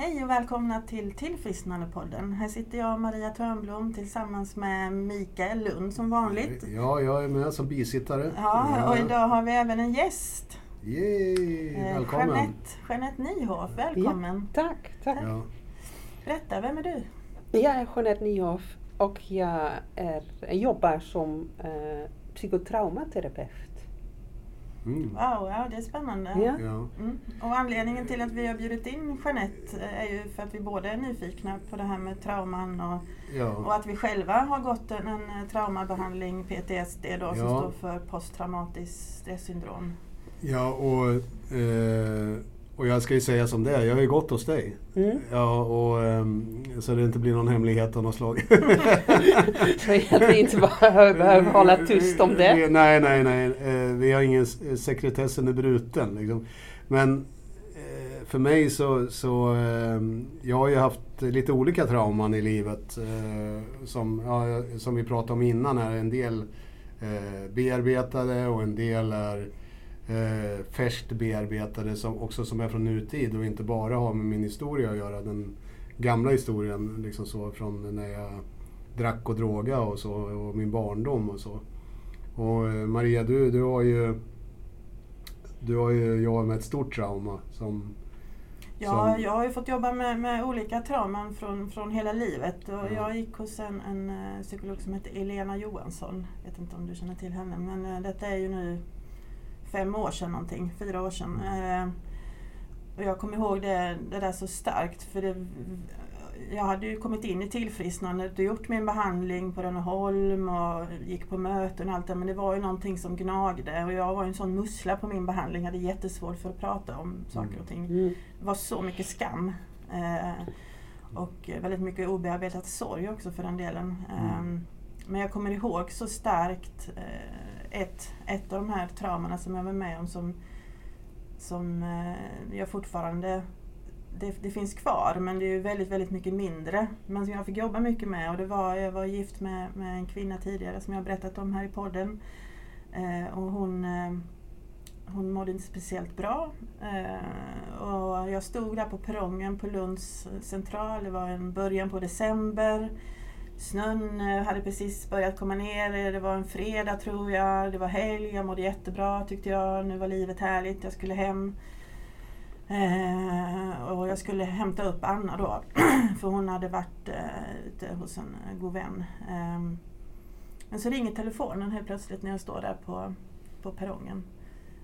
Hej och välkomna till Tillfrisknandepodden. Här sitter jag, Maria Törnblom, tillsammans med Mikael Lund som vanligt. Ja, jag är med som bisittare. Ja, och idag har vi även en gäst. Yay, Eh, välkommen! Jeanette, Jeanette Nyhoff, välkommen. Tack, tack. Ja. Berätta, vem är du? Jag är Jeanette Nyhoff och jag är, jag jobbar som eh, psykotraumaterapeut. Mm. Wow, ja, det är spännande. Ja. Ja. Mm. Och anledningen till att vi har bjudit in Jeanette eh, är ju för att vi båda är nyfikna på det här med trauman och, och Ja. att vi själva har gått en, en eh, traumabehandling, PTSD då, som Ja. står för posttraumatiskt stressyndrom. ja, och, eh, och jag ska ju säga som det är, jag har ju gått hos dig. Mm. Ja, och, ehm, så det inte blir någon hemlighet av något slag. Så att vi inte behöver hålla tyst om det. Nej, nej, nej. Eh, Vi har ingen, sekretessen är bruten. Liksom. Men eh, för mig så, så ehm, jag har ju haft lite olika trauman i livet. eh, Som, ja, som vi pratade om innan här. En del bearbetade och en del är eh, färskt bearbetade som, också som är från nutid och inte bara har med min historia att göra. Den gamla historien liksom så från när jag drack och droga och så och min barndom och så. Och eh, Maria, du, du har ju du har ju jobbat med ett stort trauma som... Ja, jag har ju fått jobba med, med olika trauman från, från hela livet. Och Ja. Jag gick hos en, en eh, psykolog som heter Elena Johansson. Jag vet inte om du känner till henne, men eh, detta är ju nu fem år sedan någonting, fyra år sedan. Eh, och jag kommer ihåg det, det där så starkt. För det, jag hade ju kommit in i tillfrisknandet och gjort min behandling på Rönneholm och gick på möten och allt det. Men det var ju någonting som gnagde och jag var ju en sån mussla på min behandling. hade jättesvårt för att prata om saker och ting. Mm. Det var så mycket skam. Eh, och väldigt mycket obearbetad sorg också för den delen. Eh, men jag kommer ihåg så starkt ett, ett av de här traumorna som jag var med om som, som eh, jag fortfarande det, det finns kvar men det är ju väldigt, väldigt mycket mindre. Men som jag fick jobba mycket med och det var, jag var gift med, med en kvinna tidigare som jag berättat om här i podden. Eh, och hon, eh, hon mådde inte speciellt bra. Eh, och jag stod där på perrongen på Lunds central. Det var en början på december. Snön eh, hade precis börjat komma ner. Det var en fredag tror jag. Det var helg. Jag mådde jättebra tyckte jag. Nu var livet härligt. Jag skulle hem. Eh, och jag skulle hämta upp Anna då. För hon hade varit eh, ute hos en eh, god vän. Eh, men så ringer telefonen helt plötsligt när jag står där på, på perrongen.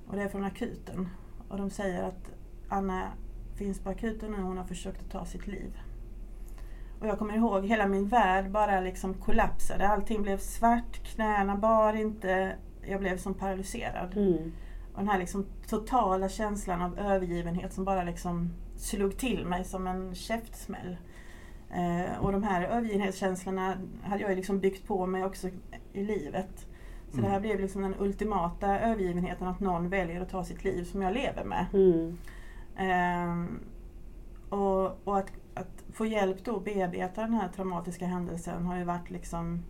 Och det är från akuten. Och de säger att Anna finns på akuten och Hon har försökt att ta sitt liv. Och jag kommer ihåg hela min värld bara liksom kollapsade. Allting blev svart, knäna bar inte. Jag blev som paralyserad. Mm. Och den här liksom totala känslan av övergivenhet som bara liksom slog till mig som en käftsmäll. Eh, och de här övergivenhetskänslorna hade jag liksom byggt på mig också i livet. Så Mm. det här blev liksom den ultimata övergivenheten att någon väljer att ta sitt liv som jag lever med. Mm. Ehm, och och att, att få hjälp då att bearbeta den här traumatiska händelsen har ju varit liksom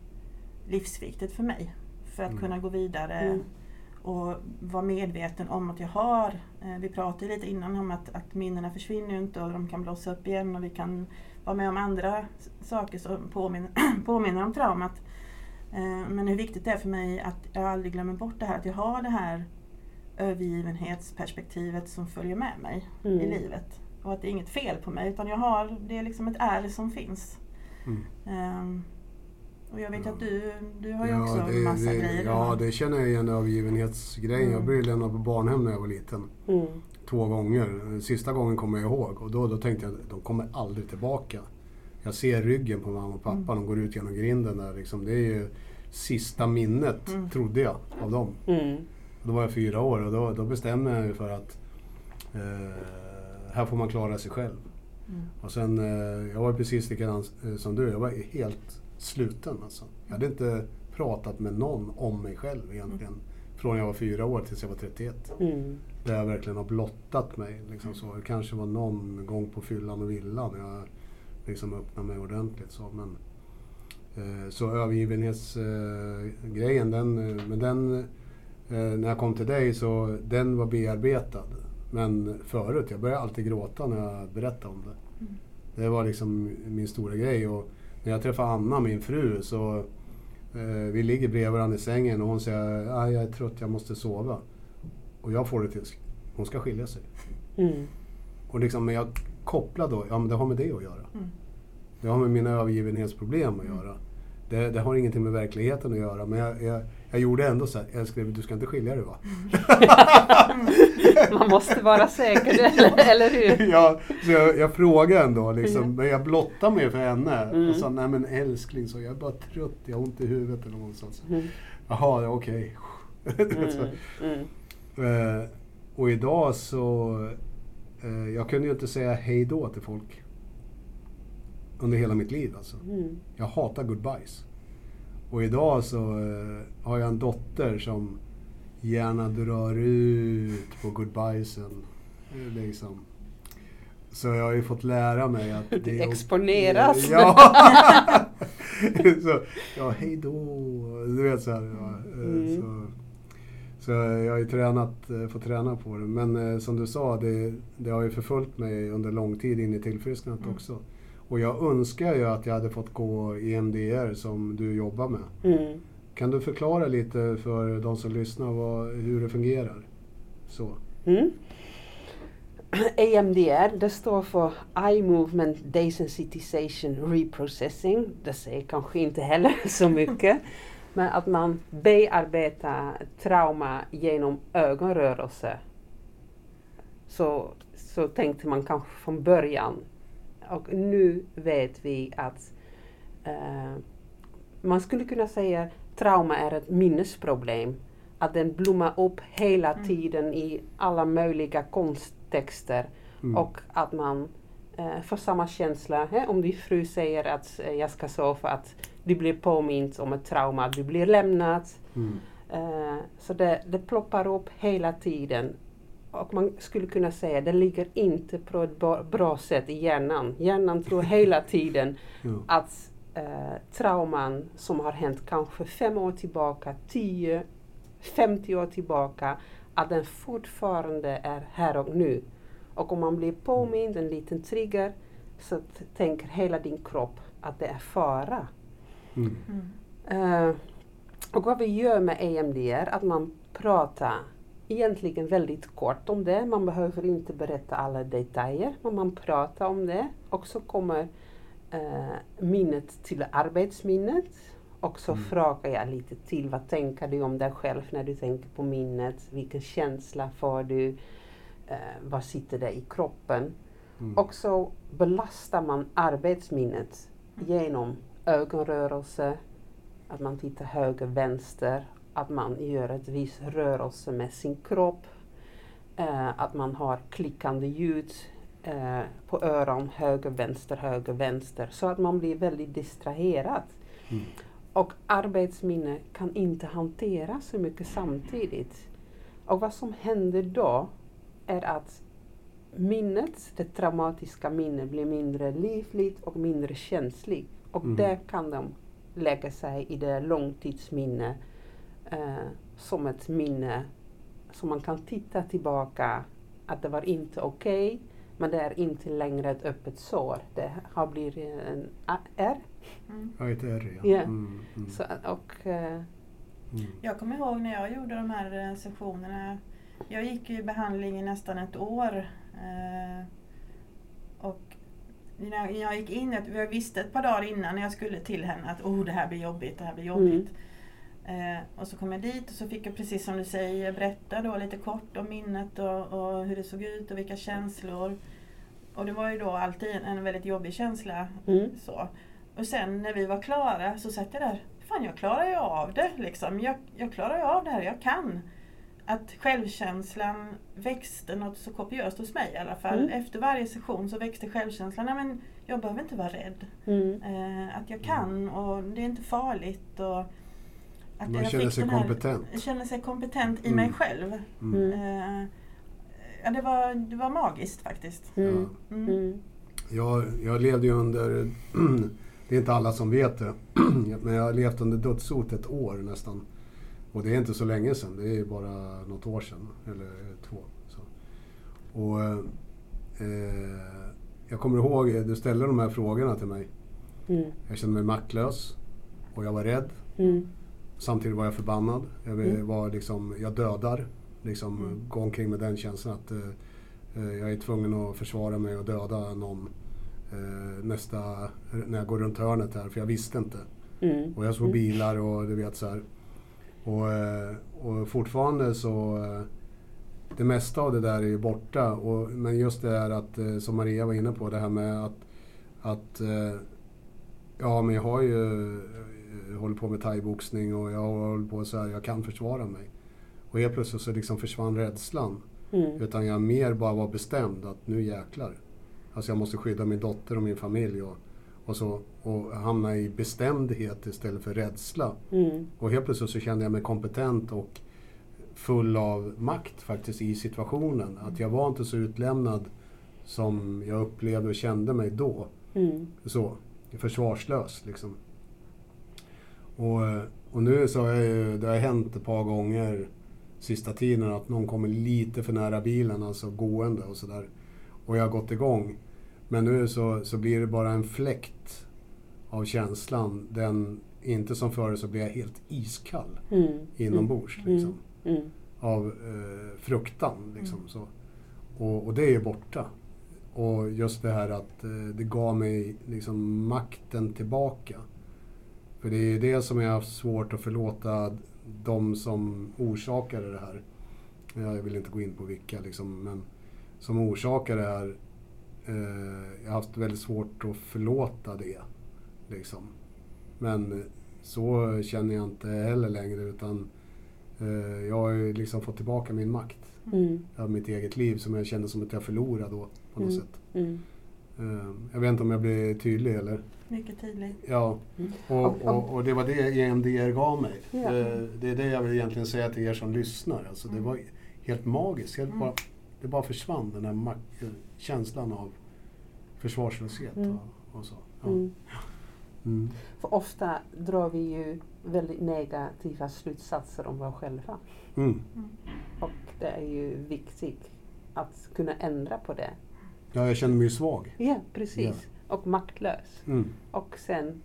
livsviktigt för mig. För att Mm. kunna gå vidare Mm. och vara medveten om att jag har, eh, vi pratade lite innan om att, att minnena försvinner ju inte och de kan blossa upp igen och vi kan vara med om andra saker som påminner, påminner om traumat. Eh, men hur viktigt det är för mig att jag aldrig glömmer bort det här, att jag har det här övergivenhetsperspektivet som följer med mig i Mm. livet. Och att det är inget fel på mig utan jag har, det är liksom ett är som finns. Mm. Ehm, och jag vet Ja. att du, du har ju Ja, också det, massa det, grejer. Ja, det känner jag igen, övergivenhetsgrejen. Jag Mm. blev lämnad på barnhem när jag var liten. Mm. Två gånger. Sista gången kommer jag ihåg och då, då tänkte jag att de kommer aldrig tillbaka. Jag ser ryggen på mamma och pappa, Mm. de går ut genom grinden där. Liksom. Det är ju sista minnet, Mm. trodde jag, av dem. Mm. Då var jag fyra år och då, då bestämde jag mig för att eh, här får man klara sig själv. Mm. Och sen, eh, jag var precis likadan eh, som du. Jag var helt sluten alltså. Jag hade inte pratat med någon om mig själv egentligen. Från jag var fyra år tills jag var 31. Mm. Där jag verkligen har blottat mig. Liksom så. Det kanske var någon gång på fyllan och villan när jag liksom öppnade mig ordentligt. Så, men, eh, så övergivenhetsgrejen, den, men den, eh, när jag kom till dig så den var bearbetad. Men förut, jag började alltid gråta när jag berättade om det. Mm. Det var liksom min stora grej. Och när jag träffade Anna, min fru, så eh, vi ligger bredvid varandra i sängen och hon säger att jag är trött, jag måste sova. Och jag får det till hon ska skilja sig. Mm. Och liksom, men jag kopplar då, ja men det har med det att göra. Mm. Det har med mina övergivenhetsproblem att Mm. göra. Det, det har ingenting med verkligheten att göra. Men jag, jag, jag gjorde ändå så här, älskling du ska inte skilja dig va? Man måste vara säker, eller, eller hur? ja, så jag, jag frågade ändå liksom, men jag blottade mig för henne. Mm. Och sa, nej men älskling, så jag är bara trött, jag har ont i huvudet eller någonstans. Mm. Jaha, ja, okej. Så, Mm. Mm. eh, och idag så, eh, jag kunde ju inte säga hej då till folk. Under hela mitt liv alltså. Mm. Jag hatar goodbyes. Och idag så eh, har jag en dotter som gärna drar ut på goodbyesen. Liksom. Så jag har ju fått lära mig att... Du det är- exponeras. Ja! så, ja, hej då. Du vet så här. Ja, eh, Mm. så, så jag har ju tränat, eh, fått träna på det. Men som du sa, det, det har ju förföljt mig under lång tid in i tillfrisknandet Mm. också. Och jag önskar ju att jag hade fått gå i MDR som du jobbar med. Mm. Kan du förklara lite för de som lyssnar vad, hur det fungerar? Så. Mm. EMDR, det står för Eye Movement Desensitization Reprocessing. Det säger kanske inte heller så mycket. Men att man bearbetar trauma genom ögonrörelse. Så, så tänkte man kanske från början. Och nu vet vi att eh, man skulle kunna säga trauma är ett minnesproblem. Att den blommar upp hela Mm. tiden i alla möjliga kontexter. Mm. Och att man eh, får samma känsla. eh, Om din fru säger att eh, jag ska sova, att du blir påmint om ett trauma, att du blir lämnad. Mm. Eh, så det, det ploppar upp hela tiden. Och man skulle kunna säga att det ligger inte på ett bra, sätt i hjärnan. Hjärnan tror hela tiden att eh, trauman som har hänt kanske fem år tillbaka, 10, 50 år tillbaka, att den fortfarande är här och nu. Och om man blir påmind, en liten trigger, så tänker hela din kropp att det är fara. Mm. Mm. Eh, och vad vi gör med EMDR, att man pratar egentligen väldigt kort om det. Man behöver inte berätta alla detaljer, men man pratar om det. Och så kommer eh, minnet till arbetsminnet. Och så Mm. frågar jag lite till, vad tänker du om dig själv när du tänker på minnet? Vilken känsla får du? Eh, vad sitter det i kroppen? Mm. Och så belastar man arbetsminnet genom ögonrörelse, att man tittar höger, vänster, att man gör ett viss rörelse med sin kropp, eh, att man har klickande ljud eh, på öron, höger, vänster, höger, vänster, så att man blir väldigt distraherad. Mm. Och arbetsminne kan inte hantera så mycket samtidigt. Och vad som händer då är att minnet, det traumatiska minnet, blir mindre livligt och mindre känsligt. Och Mm. där kan de lägga sig i det långtidsminne eh, som ett minne som man kan titta tillbaka att det var inte okej, men det är inte längre ett öppet sår. Det har blivit en R. Mm. Ja, ett R ja. Ja. Mm. Mm. Så, och, eh, Mm. Jag kommer ihåg när jag gjorde de här eh, sessionerna. Jag gick ju i behandling i nästan ett år. Eh, och när jag gick in, jag- visste ett par dagar innan när jag skulle till henne att oh, det här blir jobbigt, det här blir jobbigt. Eh, och så kom jag dit och så fick jag precis som du säger berätta då lite kort om minnet och, och hur det såg ut och vilka känslor. Och det var ju då alltid en, väldigt jobbig känsla. mm, Så. Och sen när vi var klara så satt jag där, fan jag klarar ju av det liksom. Jag, jag klarar ju av det här, jag kan. Att självkänslan växte något så kopiöst hos mig i alla fall. Mm. Efter varje session så växte självkänslan. Nej, men jag behöver inte vara rädd. mm, Eh, att jag kan och det är inte farligt. Och att Man jag känner sig här- kompetent. Känner sig kompetent i Mm. mig själv. Mm. Eh, ja, det, var, det var magiskt faktiskt. mm, Mm. mm, Jag, jag levde ju under, det är inte alla som vet det, men jag har levt under dödshot ett år nästan. Och det är inte så länge sedan, det är bara något år sedan, eller två. Så. Och eh, jag kommer ihåg, du ställde de här frågorna till mig. Mm. Jag kände mig maktlös och jag var rädd. Mm. Samtidigt var jag förbannad. Jag, Mm. var liksom, jag dödar. Liksom, Mm. Gå omkring med den känslan att eh, eh, jag är tvungen att försvara mig och döda någon eh, nästa, när jag går runt hörnet här. För jag visste inte. Mm. Och jag såg Mm. bilar och du vet så här. Och, eh, och fortfarande så... eh, Det mesta av det där är ju borta. Och, men just det här att, som Maria var inne på, det här med att... att ja, men jag har ju eh, hållit på med thaiboxning och jag hållit på så här, jag kan försvara mig. Och helt plötsligt så liksom försvann rädslan. Mm. Utan jag mer bara var bestämd att nu jäklar. Alltså jag måste skydda min dotter och min familj och, och så. Och hamna i bestämdhet istället för rädsla. Mm. Och helt plötsligt så kände jag mig kompetent och full av makt faktiskt i situationen. Att jag var inte så utlämnad som jag upplevde och kände mig då. Mm. Så, försvarslös liksom. Och, eh, och nu så har jag ju, det har hänt ett par gånger sista tiden att någon kommer lite för nära bilen, alltså gående och sådär. Och jag har gått igång. Men nu så, så blir det bara en fläkt av känslan. Den, inte som förr så blir jag helt iskall Mm. inombords. Mm. Liksom, Mm. av eh, fruktan. Liksom, Mm. så. Och, och det är ju borta. Och just det här att eh, det gav mig liksom makten tillbaka. För det är ju det som jag har haft svårt att förlåta de som orsakade det här. Jag vill inte gå in på vilka liksom, men som orsakade det här. Eh, jag har haft väldigt svårt att förlåta det. Liksom. Men eh, så känner jag inte heller längre utan eh, jag har ju liksom fått tillbaka min makt Mm. av mitt eget liv som jag kände som att jag förlorade då på något Mm. sätt. Mm. Eh, jag vet inte om jag blir tydlig eller? Mycket tydligt. Ja, Mm. och, och, och det var det EMDR gav mig. Ja. Eh, det är det jag vill egentligen säga till er som lyssnar. Alltså, det Mm. var helt magiskt. Helt Mm. bara, det bara försvann den här mak- känslan av försvarslöshet Mm. och, och så. Ja. Mm. Mm. För ofta drar vi ju väldigt negativa slutsatser om oss själva. Mm. Och det är ju viktigt att kunna ändra på det. Ja, jag känner mig svag. Ja, precis. Och maktlös. Mm. Och sen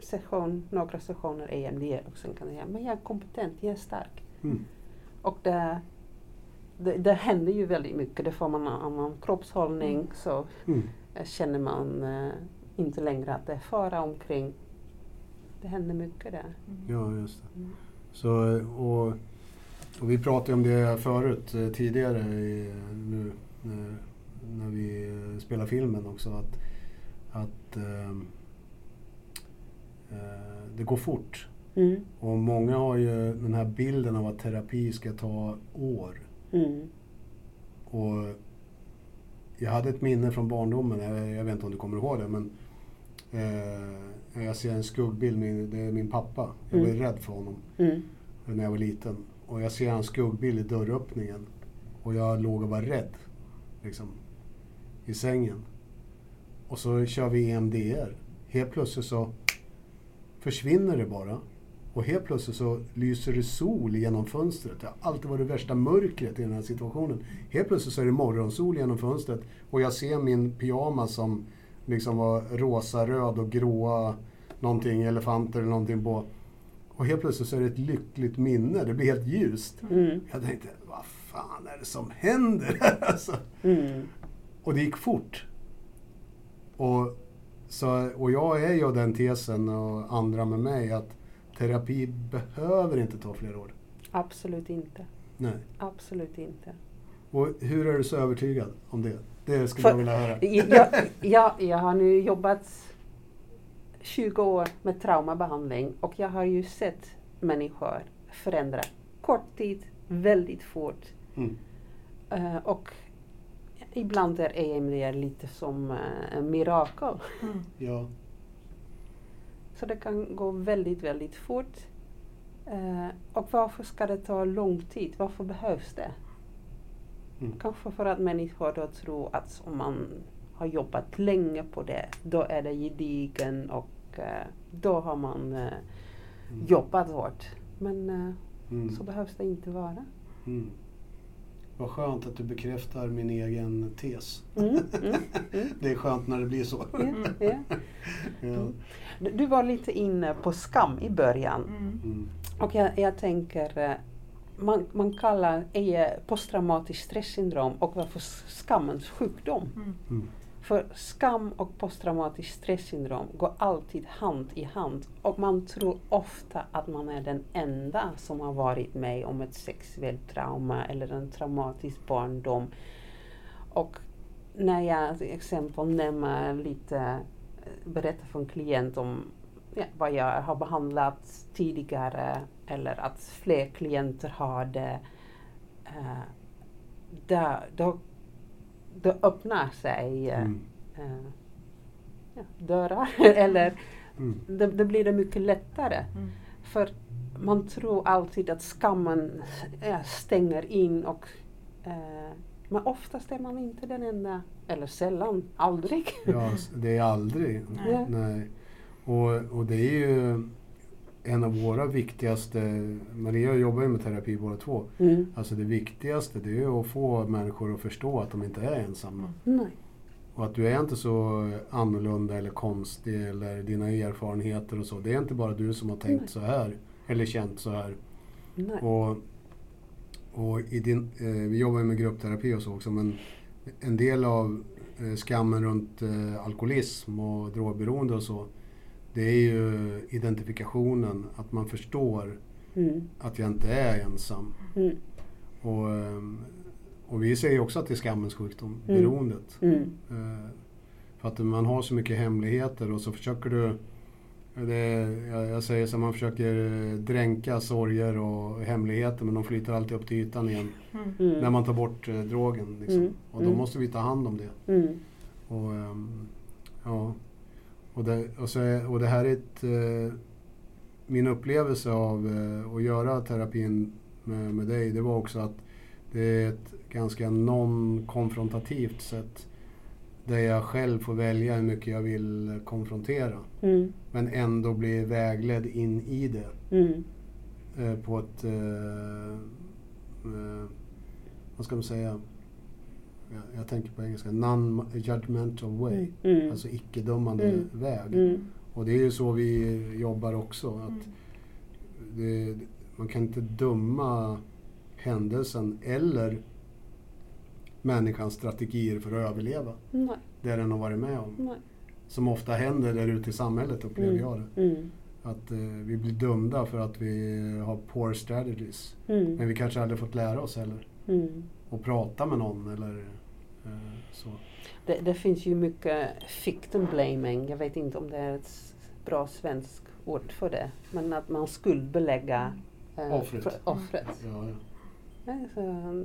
session, några sessioner EMDR och sen kan jag säga, men jag är kompetent, jag är stark. Mm. Och det, det, det händer ju väldigt mycket. Det får man en annan kroppshållning så Mm. känner man eh, inte längre att det är fara omkring. Det händer mycket där. Ja, just det. Mm. Så, och, och vi pratade om det förut, eh, tidigare i, nu när, när vi spelade filmen också. Att, att ehm, eh, det går fort. Mm. Och många har ju den här bilden av att terapi ska ta år. Mm. Och jag hade ett minne från barndomen, jag, jag vet inte om du kommer ihåg det, men eh, jag ser en skuggbild, min, det är min pappa. Jag var Mm. rädd för honom Mm. när jag var liten. Och jag ser hans skuggbild i dörröppningen. Och jag låg och var rädd. Liksom. I sängen. Och så kör vi EMDR. Helt plötsligt så försvinner det bara. Och helt plötsligt så lyser det sol genom fönstret. Det har alltid varit värsta mörkret i den här situationen. Helt plötsligt så är det morgonsol genom fönstret. Och jag ser min pyjamas som liksom var rosa, röd och gråa någonting, elefanter eller någonting på. Och helt plötsligt så är det ett lyckligt minne. Det blir helt ljust. Mm. Jag tänkte, vad fan är det som händer alltså? Mm. Och det gick fort. Och, så, och jag är ju av den tesen och andra med mig att terapi behöver inte ta flera år. Absolut inte. Nej. Absolut inte. Och hur är du så övertygad om det? Det skulle För- jag vilja höra. Jag, jag, jag har nu jobbat 20 år med traumabehandling och jag har ju sett människor förändra kort tid, väldigt fort. Mm. Eh, och ibland är EMDR lite som en mirakel. Mm. Ja. Så det kan gå väldigt, väldigt fort. Eh, och varför ska det ta lång tid? Varför behövs det? Mm. Kanske för att människor då tror att om man har jobbat länge på det, då är det gedigen och eh, då har man eh, jobbat hårt. Men Mm. så behövs det inte vara. Mm. Vad skönt att du bekräftar min egen tes. Mm, mm, mm. Det är skönt när det blir så. Ja, ja. Du- Du var lite inne på skam i början. Mm. Mm. Och jag, jag tänker, eh, man, man kallar det posttraumatiskt stresssyndrom och varför skammens sjukdom. För skam och posttraumatiskt stresssyndrom går alltid hand i hand och man tror ofta att man är den enda som har varit med om ett sexuellt trauma eller en traumatisk barndom. Och när jag till exempel nämner lite, eh, berättar för en klient om ja, vad jag har behandlat tidigare eller att fler klienter har det, eh, där, då, då öppnar sig eh, Mm. eh, ja, dörrar eller Mm. det, det blir det mycket lättare. Mm. För man tror alltid att skammen ja, stänger in och eh, men oftast är man inte den enda, eller sällan, aldrig. Ja, det är aldrig. Nej. Nej. Och, och det är ju en av våra viktigaste, Maria jobbar ju med terapi båda två. Mm. Alltså det viktigaste det är att få människor att förstå att de inte är ensamma. Nej. Och att du är inte så annorlunda eller konstig eller dina erfarenheter och så. Det är inte bara du som har tänkt Nej. så här eller känt så här. Nej. Och, och i din, eh, vi jobbar ju med gruppterapi och så också men en del av eh, skammen runt eh, alkoholism och drogberoende och så det är ju identifikationen, att man förstår Mm. att jag inte är ensam. Mm. Och, ehm, och vi säger också att det är skammens sjukdom, Mm. beroendet. Mm. Eh, För att man har så mycket hemligheter och så försöker du det, jag, säger så man försöker eh, dränka sorger och hemligheter men de flyter alltid upp till ytan igen Mm. När man tar bort eh, drogen. Liksom. Mm. Och då Mm. måste vi ta hand om det. Mm. Och, ehm, ja. Och, det, och, så och det här är ett, eh, min upplevelse av eh, att göra terapin med, med dig, det var också att det är ett ganska non-konfrontativt sätt där jag själv får välja hur mycket jag vill konfrontera. Mm. Men ändå bli vägledd in i det Mm. eh, på ett, eh, eh, vad ska man säga, jag, jag tänker på engelska, non-judgmental way. Mm. Alltså icke-dömande Mm. väg. Mm. Och det är ju så vi jobbar också. Att Mm. det, man kan inte döma händelsen eller människans strategier för att överleva. Nej. Det den har varit med om. Nej. Som ofta händer där ute i samhället upplever Mm. jag det. Mm. Att eh, vi blir dömda för att vi har poor strategies. Mm. Men vi kanske aldrig fått lära oss heller. Mm. Och prata med någon eller så. Det, det finns ju mycket victim blaming. Jag vet inte om det är ett bra svenskt ord för det. Men att man skuldbelägga eh, Offret. för- offret. Ja, ja. Så,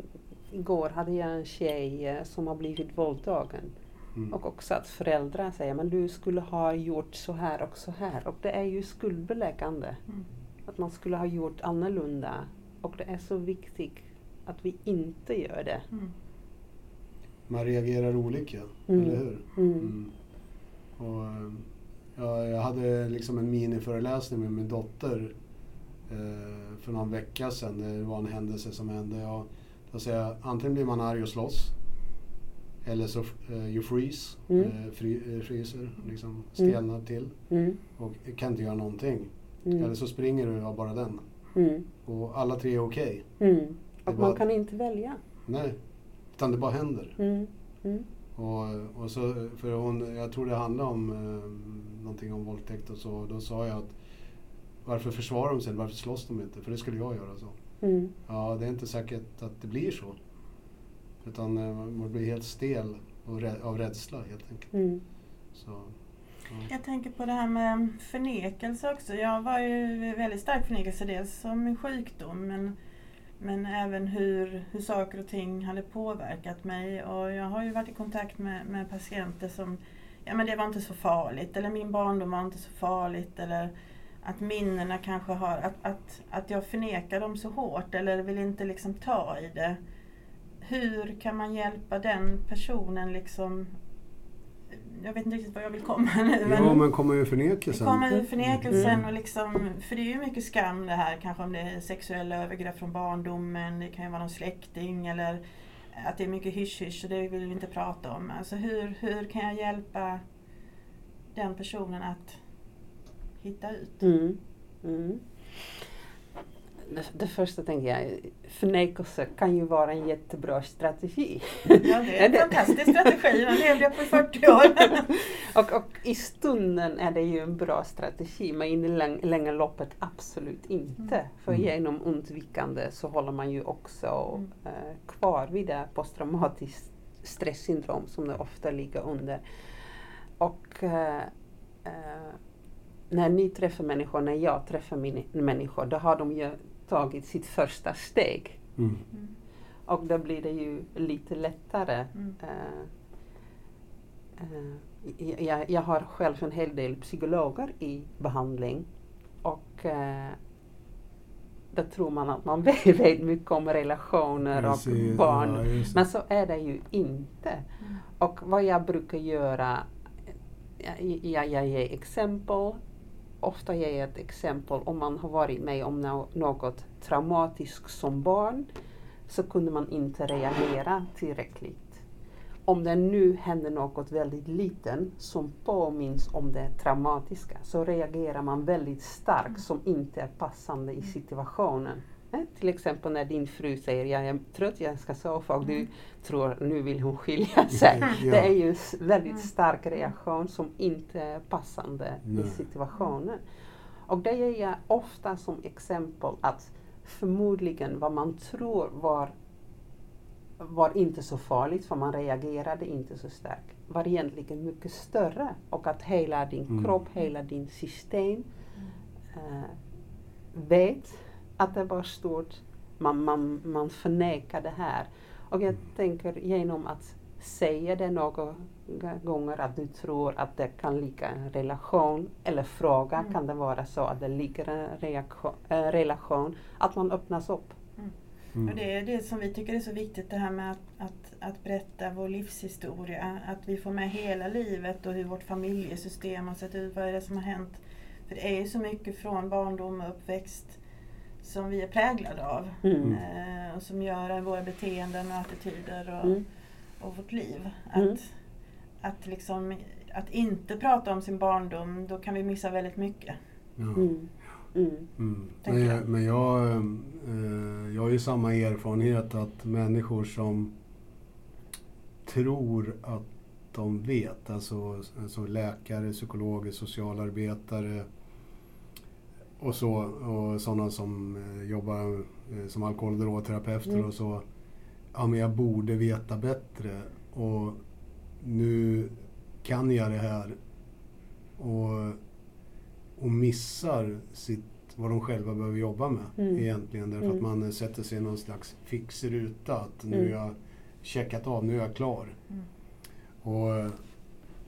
igår hade jag en tjej eh, som har blivit våldtagen. Mm. Och också att föräldrar säger men du skulle ha gjort så här och så här. Och det är ju skuldbeläggande. Mm. Att man skulle ha gjort annorlunda. Och det är så viktigt att vi inte gör det. Mm. Man reagerar olika, Mm. eller hur? Mm. Mm. Och, ja, jag hade liksom en miniföreläsning med min dotter eh, för någon vecka sedan. Det var en händelse som hände. Då säger jag, antingen blir man arg och slåss. Eller så eh, you freeze, Mm. eh, fry, eh, fryser, liksom stelnar till Mm. och kan inte göra någonting. Mm. Eller så springer du av bara den. Mm. Och alla tre är okej. Mm. Det Och man kan inte välja. Nej, utan det bara händer. Mm. Mm. Och, och så, för hon, jag tror det handlade om eh, någonting om våldtäkt och så. Då sa jag att varför försvarar de sig? Varför slåss de inte? För det skulle jag göra. så. Mm. Ja, det är inte säkert att det blir så. Utan eh, man blir helt stel och rä- av rädsla helt enkelt. Mm. Så, ja. Jag tänker på det här med förnekelse också. Jag var ju väldigt stark förnekelse dels som en sjukdom men, men även hur, hur saker och ting hade påverkat mig. Och jag har ju varit i kontakt med, med patienter som ja men det var inte så farligt eller min barndom var inte så farligt eller att minnena kanske har, att, att, att jag förnekar dem så hårt eller vill inte liksom ta i det. Hur kan man hjälpa den personen liksom jag vet inte riktigt vad jag vill komma nu. ja, men kommer ju förnekelsen. Komma ur förnekelsen Mm. och liksom, för det är ju mycket skam det här, kanske om det är sexuella övergrepp från barndomen, det kan ju vara någon släkting eller att det är mycket hysch-hysch och det vill vi inte prata om. Alltså hur, hur kan jag hjälpa den personen att hitta ut? Mm. Mm. Det, det första tänker jag, förnekelse kan ju vara en jättebra strategi. Ja, det är en fantastisk strategi, den levde jag på i 40 år. och, och i stunden är det ju en bra strategi, men i det läng långa loppet absolut inte. Mm. För Mm. genom undvikande så håller man ju också Mm. eh, kvar vid det posttraumatiskt stresssyndrom som det ofta ligger under. Och eh, eh, när ni träffar människor, när jag träffar min, människor, då har de ju tagit sitt första steg. Mm. Mm. Och då blir det ju lite lättare. Mm. Eh, eh, jag, jag har själv en hel del psykologer i behandling och eh, då tror man att man vet, mycket om relationer Precis, och barn. ja. Men så är det ju inte. Mm. Och vad jag brukar göra, jag, jag, jag ger exempel. Ofta ger jag ett exempel om man har varit med om något traumatiskt som barn så kunde man inte reagera tillräckligt. Om det nu händer något väldigt litet som påminns om det traumatiska så reagerar man väldigt starkt som inte är passande i situationen. Eh, Till exempel när din fru säger jag är trött, jag ska sova och du tror nu vill hon skilja sig. Ja. Det är ju en väldigt Mm. stark reaktion som inte är passande i Nej. situationen. Och det ger jag ofta som exempel att förmodligen vad man tror var, var inte så farligt för man reagerade inte så starkt var egentligen mycket större och att hela din Mm. kropp, hela din system eh, vet att det var stort. Man, man, man förnekar det här. Och jag tänker genom att säga det några gånger att du tror att det kan ligga en relation eller fråga Mm. kan det vara så att det ligger en reaktion, en relation, att man öppnas upp. Mm. Och det är det som vi tycker är så viktigt det här med att, att, att berätta vår livshistoria. Att vi får med hela livet och hur vårt familjesystem har sett ut. Vad är det som har hänt? För det är ju så mycket från barndom och uppväxt som vi är präglade av. Mm. Eh, och som gör våra beteenden och attityder och, Mm. och vårt liv. Mm. Att, att, liksom, att inte prata om sin barndom, då kan vi missa väldigt mycket. Ja. Mm. Mm. Mm. Men, jag. jag, men jag, eh, jag har ju samma erfarenhet att människor som tror att de vet, alltså, alltså läkare, psykologer, socialarbetare och så, och sådana som eh, jobbar eh, som alkohol och drogterapeuter Mm. och så. Ja, men jag borde veta bättre och nu kan jag det här. Och, och missar sitt, vad de själva behöver jobba med Mm. egentligen. Därför Mm. att man sätter sig i någon slags fixruta. Att nu Mm. jag checkat av, nu är jag klar. Mm. Och,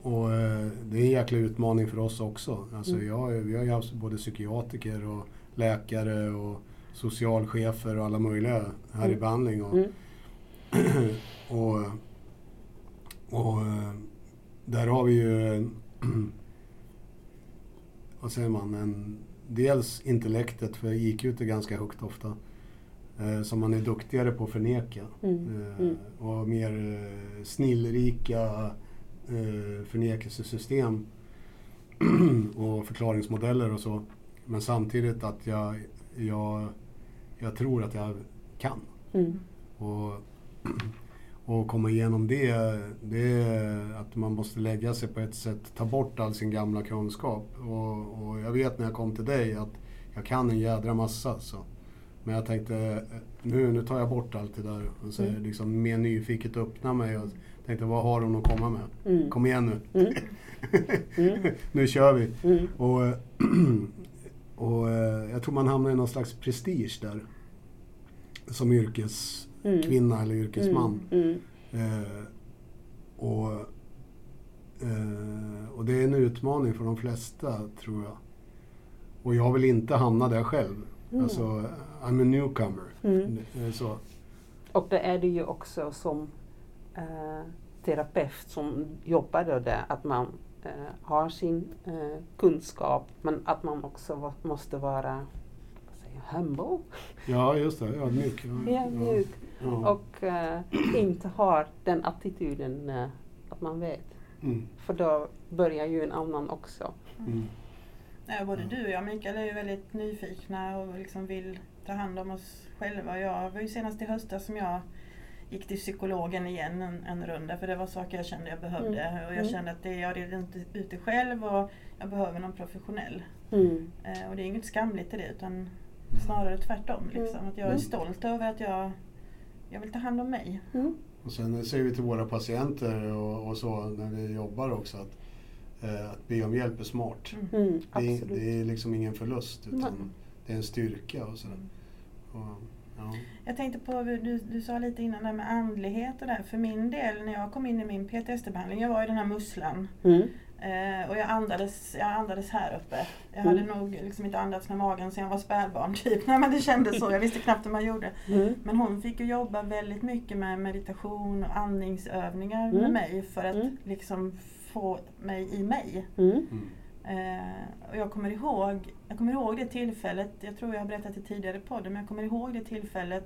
och eh, det är en jäkla utmaning för oss också. Alltså Mm. jag, vi har ju haft både psykiatriker och läkare och socialchefer och alla möjliga här i Mm. behandling. Och, Mm. och, och eh, där har vi ju, vad säger man, en, dels intellektet, för IQ är ganska högt ofta, eh, som man är duktigare på att förneka. Mm. Mm. Och mer snillrika eh, förnekelsesystem och förklaringsmodeller och så. Men samtidigt att jag, jag, jag tror att jag kan. Mm. Och, och komma igenom det, det är att man måste lägga sig på ett sätt, ta bort all sin gamla kunskap. Och, och jag vet när jag kom till dig att jag kan en jädra massa. Så. Men jag tänkte, nu, nu tar jag bort allt det där och så Mm. liksom mer nyfiket öppna mig och tänkte vad har hon att komma med? Mm. Kom igen nu. Mm. Mm. nu kör vi. Mm. Och, och eh, jag tror man hamnar i någon slags prestige där. Som yrkeskvinna eller yrkesman. Mm. Eh, och, eh, och det är en utmaning för de flesta, tror jag. Och jag vill inte hamna där själv. Mm. Alltså, I'm a newcomer. Mm. Eh, Så. Och det är det ju också som eh, terapeut som jobbar där, att man eh, har sin eh, kunskap men att man också va- måste vara vad säger, humble, Ja, just det. Ödmjuk. Ja, ja, mjuk. Ja. och eh, inte har den attityden eh, att man vet. Mm. För då börjar ju en annan också. Mm. Ja, både du och jag Mikael är ju väldigt nyfikna och liksom vill ta hand om oss själva. Jag var ju senast i höstas som jag gick till psykologen igen en, en runda för det var saker jag kände jag behövde. Mm. Och jag Mm. kände att det, jag redde inte ut det själv och jag behöver någon professionell. Mm. Eh, och det är inget skamligt i det utan snarare tvärtom. Liksom. Att jag är Mm. stolt över att jag, jag vill ta hand om mig. Mm. Och sen säger vi till våra patienter och, och så när vi jobbar också att, eh, att be om hjälp är smart. Mm. Mm. Det är, det är liksom ingen förlust utan Nej. det är en styrka och sådär. Och, ja. Jag tänkte på, du, du sa lite innan det här med andlighet och det. här. För min del, när jag kom in i min PTSD-behandling, jag var i den här musslan. Mm. Eh, och jag andades, jag andades här uppe. Jag Mm. hade nog liksom inte andats med magen sedan jag var spädbarn typ. Nej men det kändes så, jag visste knappt hur man gjorde. Mm. Men hon fick ju jobba väldigt mycket med meditation och andningsövningar med Mm. mig för att Mm. liksom få mig i mig. Mm. Mm. Eh, och jag kommer, ihåg, jag kommer ihåg det tillfället, jag tror jag har berättat det tidigare i podden, men jag kommer ihåg det tillfället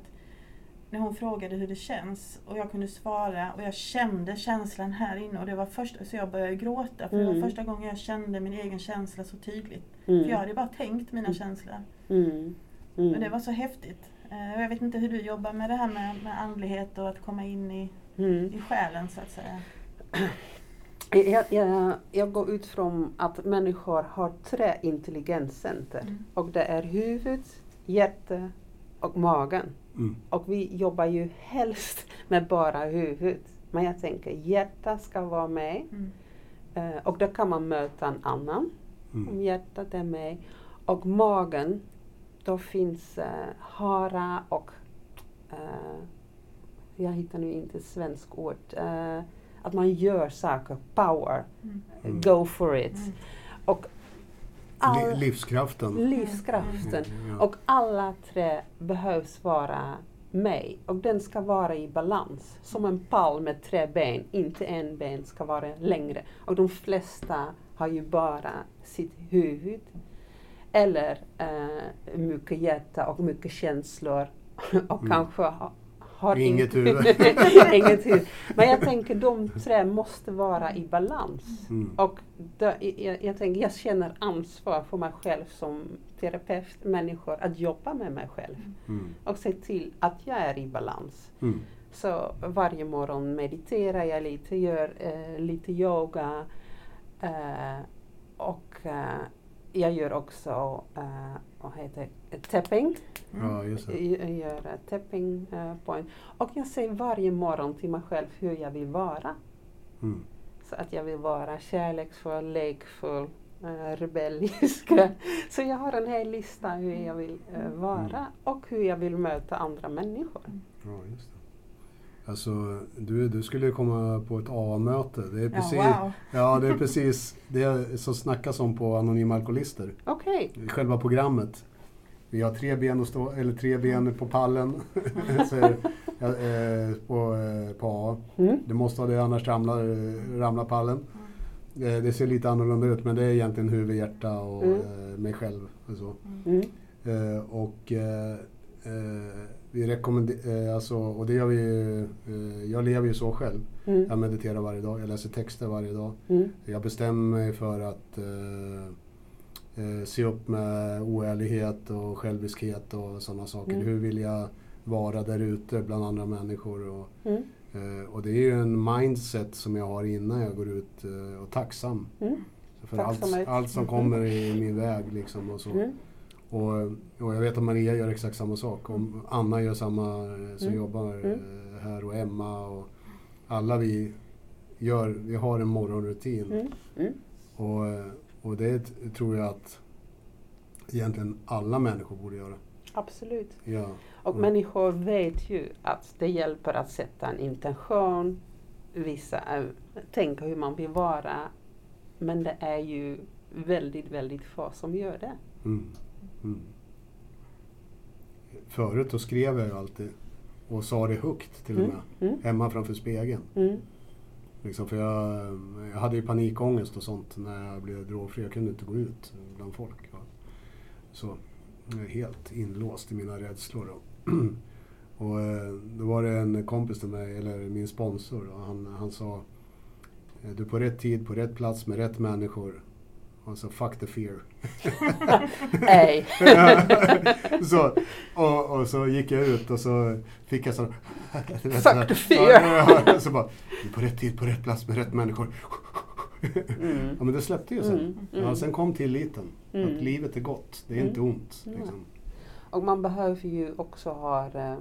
när hon frågade hur det känns och jag kunde svara och jag kände känslan här inne och det var första, så jag började gråta för det Mm. var första gången jag kände min egen känsla så tydligt. Mm. För jag hade bara tänkt mina Mm. känslor. Mm. Mm. Och det var så häftigt. Eh, jag vet inte hur du jobbar med det här med, med andlighet och att komma in i, Mm. i själen så att säga. Jag, jag, jag går ut från att människor har tre intelligenscenter. Mm. Och det är huvud, hjärta och magen. Mm. Och vi jobbar ju helst med bara huvud. Men jag tänker hjärta ska vara med. Mm. Eh, och då kan man möta en annan om Mm. hjärtat är med. Och magen, då finns eh, hara och eh, jag hittar nu inte svensk ord. Eh, att man gör saker, power, Mm. Mm. go for it. Mm. Och all, livskraften. livskraften. Ja. Och alla tre behövs vara med och den ska vara i balans. Som en pall med tre ben, inte en ben ska vara längre. Och de flesta har ju bara sitt huvud. Eller eh, mycket hjärta och mycket känslor. och Mm. kanske har Inget huvud. Inget huvud. Men jag tänker de tre måste vara i balans. Mm. Och då, jag, jag, tänker, jag känner ansvar för mig själv som terapeut, människor, att jobba med mig själv. Mm. Och se till att jag är i balans. Mm. Så varje morgon mediterar jag lite, gör eh, lite yoga. Eh, och eh, jag gör också, eh, vad heter tapping. Ja, just det. Jag gör tapping eh, point. Och jag säger varje morgon till mig själv hur jag vill vara. Mm. Så att jag vill vara kärleksfull, lekfull, eh, rebellisk. Så jag har en hel lista hur jag vill vara Mm. och hur jag vill möta andra människor. Ja, just. Alltså, du, du skulle komma på ett AA-möte. Det är precis, wow. ja, det är precis det som snackas om på Anonyma Alkoholister. Okej. Själva programmet. Vi har tre ben, att stå, eller tre ben på pallen så ja, eh, på, eh, på AA. Mm. Du måste ha det annars ramlar, eh, ramlar pallen. Eh, Det ser lite annorlunda ut men det är egentligen huvud, hjärta och Mm. eh, mig själv. Och, så. Mm. Och eh, eh, vi rekommenderar, alltså, och det gör vi ju, eh, jag lever ju så själv. Jag Mm. mediterar varje dag, jag läser texter varje dag. Mm. Jag bestämmer mig för att eh, eh, se upp med oärlighet och själviskhet och sådana saker. Mm. Hur vill jag vara där ute bland andra människor? Och, Mm. eh, och det är ju en mindset som jag har innan jag går ut eh, och tacksam Mm. för allt, allt som Mm. kommer i min väg. Liksom, och så. Mm. Och, och jag vet att Maria gör exakt samma sak. Och Anna gör samma eh, som Mm. jobbar Mm. eh, här och Emma. Och alla vi gör, vi har en morgonrutin. Mm. Mm. Och, eh, och det tror jag att egentligen alla människor borde göra. Absolut. Ja. Och Mm. människor vet ju att det hjälper att sätta en intention, visa, tänka hur man vill vara. Men det är ju väldigt, väldigt få som gör det. Mm. Förut då skrev jag ju alltid och sa det högt till och Mm. med. Mm. Hemma framför spegeln. Mm. Liksom, för jag, jag hade ju panikångest och sånt när jag blev drogfri. Jag kunde inte gå ut bland folk. va. Så jag är helt inlåst i mina rädslor. Då. Och eh, då var det en kompis till mig, eller min sponsor, och han, han sa eh, Du är på rätt tid, på rätt plats med rätt människor. Och så fuck the fear. Ej. så, och, och så gick jag ut och så fick jag så... Fuck the fear. Så bara, på rätt tid, på rätt plats med rätt människor. Mm. Ja men det släppte ju sen. Mm, mm. Ja, sen kom tilliten. Mm. Att livet är gott, det är Mm. inte ont. Liksom. Och man behöver ju också ha eh,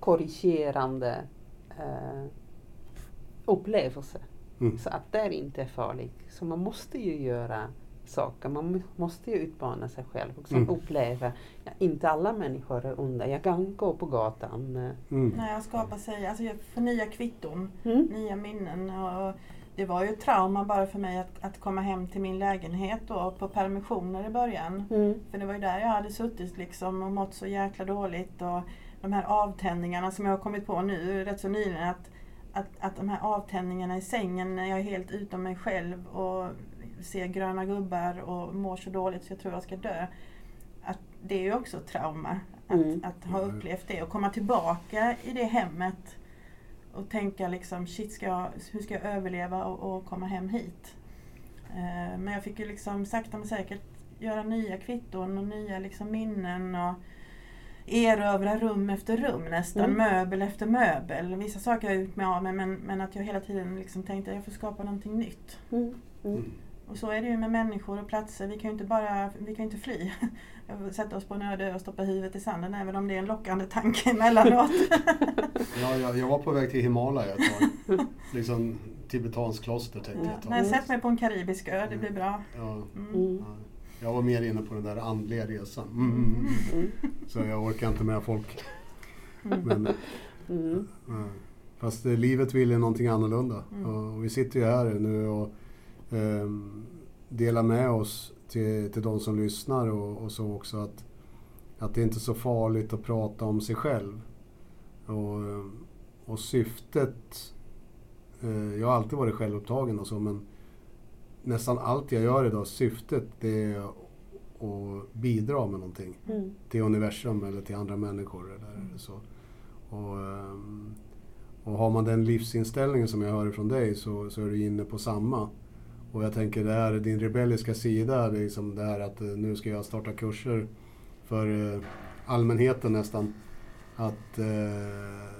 korrigerande eh, upplevelser. Mm. Så att det är inte farligt. Så man måste ju göra saker, man må- måste ju utmana sig själv och Mm. uppleva, ja, inte alla människor är onda. Jag kan gå på gatan. eh, Mm. När jag skapar sig, alltså jag får nya kvitton, Mm. nya minnen. Och det var ju ett trauma bara för mig att, att komma hem till min lägenhet då på permissioner i början. Mm. För det var ju där jag hade suttit liksom och mått så jäkla dåligt. Och de här avtändningarna som jag har kommit på nu rätt så nyligen. Att, att, att de här avtändningarna i sängen när jag är helt utom mig själv och ser gröna gubbar och mår så dåligt så jag tror jag ska dö. Att det är ju också ett trauma. Att, Mm. att ha upplevt det och komma tillbaka i det hemmet och tänka liksom shit, ska jag, hur ska jag överleva och, och komma hem hit? Eh, men jag fick ju liksom sakta men säkert göra nya kvitton och nya liksom minnen och erövra rum efter rum nästan, Mm. möbel efter möbel. Vissa saker har jag gjort mig av med men, men att jag hela tiden liksom tänkte att jag får skapa någonting nytt. Mm. Mm. Mm. Och så är det ju med människor och platser. Vi kan ju inte bara vi kan ju inte fly. Sätta oss på en öde ö och stoppa huvudet i sanden även om det är en lockande tanke emellanåt. Ja, jag, jag var på väg till Himalaya ett tag. liksom tibetansk kloster tänkte jag ett tag. Nej, sätt mig på en karibisk ö, det blir bra. Ja, Mm. Mm. ja. Jag var mer inne på den där andliga resan. Mm, mm. Så jag orkar inte med folk. Mm. Men, Mm. ja. Fast eh, livet vill ju någonting annorlunda. Mm. Och vi sitter ju här nu och ehm, delar med oss till, till de som lyssnar och, och så också att, att det inte är så farligt att prata om sig själv. Och, ehm, och syftet, eh, jag har alltid varit självupptagen och så men nästan allt jag gör idag, syftet det är att bidra med någonting Mm. till universum eller till andra människor. Eller så. Och, ehm, och har man den livsinställningen som jag hör från dig så, så är du inne på samma. Och jag tänker det här, din rebelliska sida, liksom det här att eh, nu ska jag starta kurser för eh, allmänheten nästan. Att eh,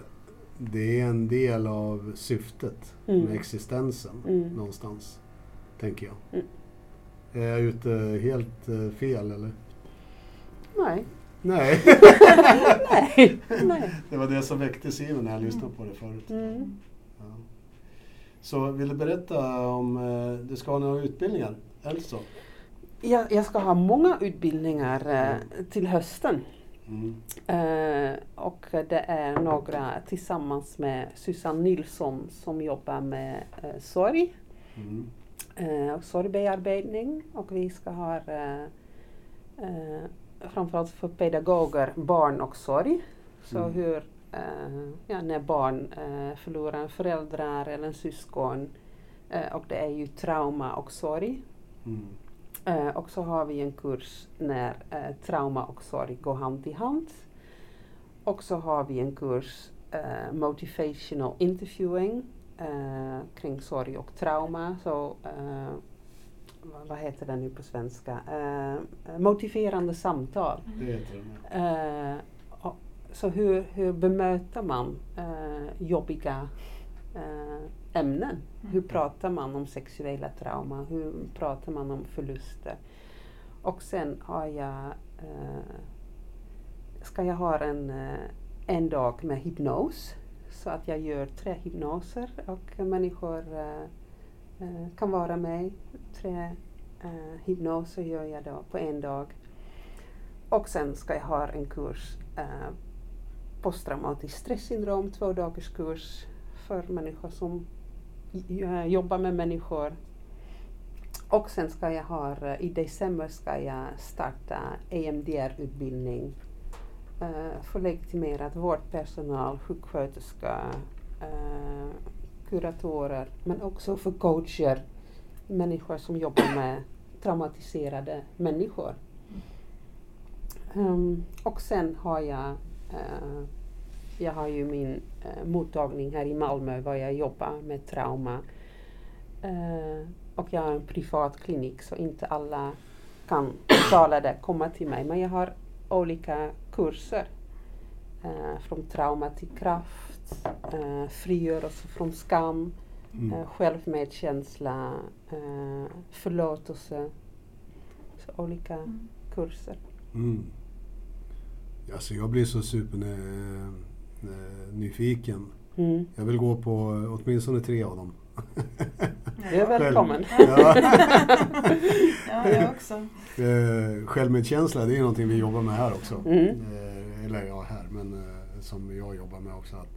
det är en del av syftet Mm. med existensen Mm. någonstans, tänker jag. Mm. Är jag ute helt eh, fel eller? Nej. Nej. Nej. Nej. Det var det som väcktes i mig när jag lyssnade på det förut. Mm. Ja. Så vill du berätta om, eh, du ska ha några utbildningar? Eller så? Jag, jag ska ha många utbildningar eh, till hösten. Mm. Eh, och det är några tillsammans med Susanne Nilsson som jobbar med eh, sorg Mm. Eh, sorgbearbetning. Och vi ska ha eh, eh, framförallt för pedagoger barn och sorg. Så Mm. hur eh, ja, när barn eh, förlorar en förälder eller en syskon eh, och det är ju trauma och sorg. Mm. Eh, och så har vi en kurs när trauma och sorg går hand i hand. Och så har vi en kurs Motivational Interviewing eh, kring sorg och trauma. Så, eh, vad, heter det nu på svenska? Eh, motiverande samtal. Det heter det. Eh, och, så hur, hur bemöter man eh, jobbiga eh, ämnen? Hur pratar man om sexuella trauma? Hur pratar man om förluster? Och sen har jag, eh, ska jag ha en, en dag med hypnos. Så att jag gör tre hypnoser och människor eh, eh, kan vara med. Tre eh, hypnoser gör jag då på en dag. Och sen ska jag ha en kurs posttraumatiskt stresssyndrom, två dagars kurs för människor som jobbar med människor. Och sen ska jag ha, i december ska jag starta EMDR-utbildning eh, för legitimerad vårdpersonal, sjuksköterska, eh, kuratorer, men också för coacher, människor som jobbar med traumatiserade människor. Um, och sen har jag uh, jag har ju min uh, mottagning här i Malmö där jag jobbar med trauma. Uh, och jag har en privat klinik så inte alla kan betala det, komma till mig. Men jag har olika kurser. Eh, från trauma till kraft, eh, frigörelse från skam, Mm. eh, självmedkänsla, eh, förlåtelse. Så olika Mm. kurser. Mm. Alltså jag blir så super eh, eh, nyfiken. Mm. Jag vill gå på åtminstone tre av dem. Du är välkommen. Ja. Ja, jag också. Eh, självmedkänsla, det är någonting vi jobbar med här också. Mm. Eh, eller ja, här, men eh, som jag jobbar med också. Att,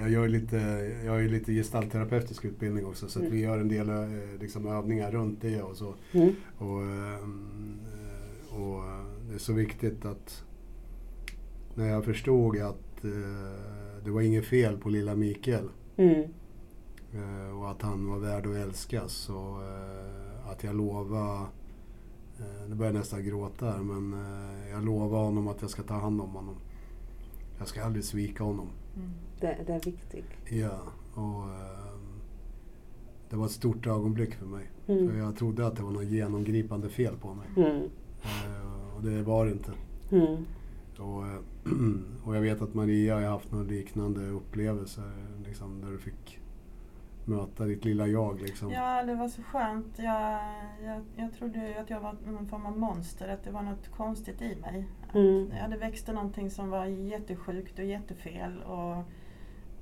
jag, gör lite, jag har ju lite gestaltterapeutisk utbildning också så att Mm. vi gör en del liksom, övningar runt det och så. Mm. Och, och det är så viktigt att när jag förstod att det var inget fel på lilla Mikael Mm. Eh, och att han var värd att älskas och eh, att jag lovade, eh, nu börjar jag nästan gråta här, men jag lovade honom att jag ska ta hand om honom. Jag ska aldrig svika honom. Mm. Det, det är viktigt. Ja, och det var ett stort ögonblick för mig. För Mm. jag trodde att det var något genomgripande fel på mig. Mm. Och det var det inte. Mm. Och, och jag vet att Maria har haft några liknande upplevelser liksom, där du fick möta ditt lilla jag. Liksom. Ja, det var så skönt. Jag, jag, jag trodde ju att jag var någon form av monster, att det var något konstigt i mig. Mm. Att jag hade växt någonting som var jättesjukt och jättefel. Och,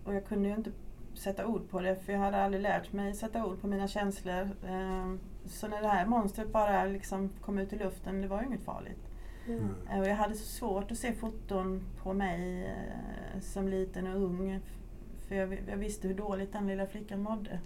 och jag kunde ju inte sätta ord på det, för jag hade aldrig lärt mig sätta ord på mina känslor. Ehm, Så när det här monstret bara liksom kom ut i luften, det var ju inget farligt. Mm. Och jag hade så svårt att se foton på mig eh, som liten och ung. För jag, jag visste hur dåligt den lilla flickan mådde.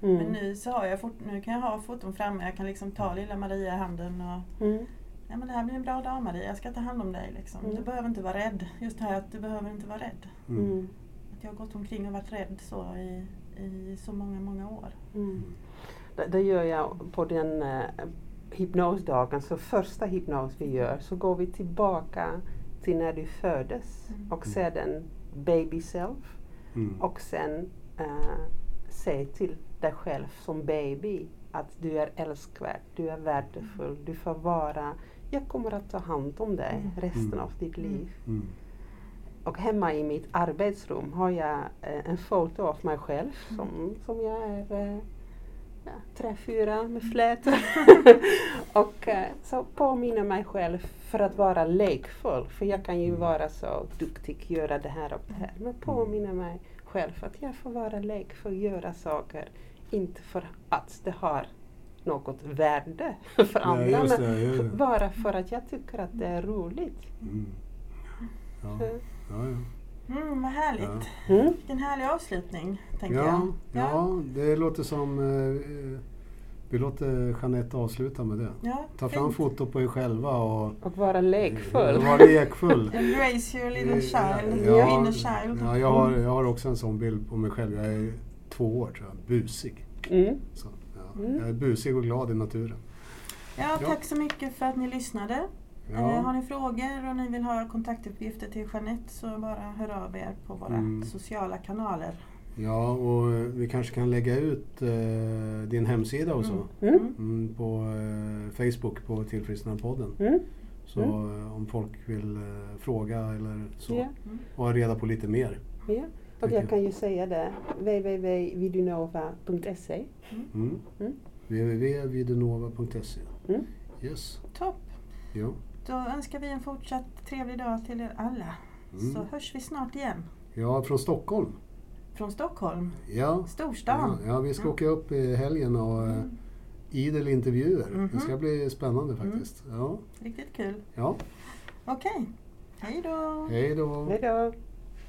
Men Mm. nu, så har jag fot, nu kan jag ha foton framme. Jag kan liksom ta lilla Maria i handen och Mm. ja, men det här blir en bra dag Maria, jag ska ta hand om dig. Liksom. Mm. Du behöver inte vara rädd. Just det här att du behöver inte vara rädd. Mm. Mm. Att jag har gått omkring och varit rädd så i, i så många, många år. Mm. Det, det gör jag på den uh, hypnosdagen, så första hypnos vi gör så går vi tillbaka till när du föddes Mm. och ser den baby self Mm. och sen uh, säg till dig själv som baby att du är älskvärd, du är värdefull, du får vara, jag kommer att ta hand om dig Mm. resten Mm. av ditt liv. Mm. Och hemma i mitt arbetsrum har jag eh, en foto av mig själv Mm. som, som jag är eh, ja, tre, fyra med flätor. och eh, så påminner mig själv för att vara lekfull. För jag kan ju Mm. vara så duktig, göra det här och det här. Men påminner mig själv att jag får vara lekfull, göra saker. Inte för att det har något värde för andra. Ja, men det, just det. bara för att jag tycker att det är roligt. Mm. Ja, ja, ja. Mm, vad härligt. Ja. Mm. Vilken härlig avslutning, tänker Ja, jag. ja, det låter som... eh, vi låter Jeanette avsluta med det. ja Ta fram fint. foto på er själva och Och vara lekfull. var lekfull. Embrace your little child, Ja, your inner child. Ja, jag, har, jag har också en sån bild på mig själv. Jag är två år tror jag, busig. Mm. Så, ja. Mm. Jag är busig och glad i naturen. Ja, Ja. tack så mycket för att ni lyssnade. Eh, har Ja, ni frågor och ni vill ha kontaktuppgifter till Jeanette så bara hör av er på våra Mm. sociala kanaler. ja och eh, vi kanske kan lägga ut eh, din hemsida och så. Mm. Mm. Mm, på eh, Facebook på Tillfrisknandepodden. Mm. Så eh, om folk vill eh, fråga eller så. Mm. Och ha reda på lite mer. Ja. Och jag kan ju säga det, www.vidunova.se. Mm. Mm. www.vidunova.se Mm. Yes. Topp! Ja. Då önskar vi en fortsatt trevlig dag till er alla. Mm. Så hörs vi snart igen. ja, från Stockholm. Från Stockholm, Ja. Ja, storstan. ja, vi ska Mm. åka upp i helgen och eh, Mm. idel intervjuer. Mhm. Det ska bli spännande faktiskt. Ja. Riktigt kul. ja. Okej, hej då! Hej då. Hej då!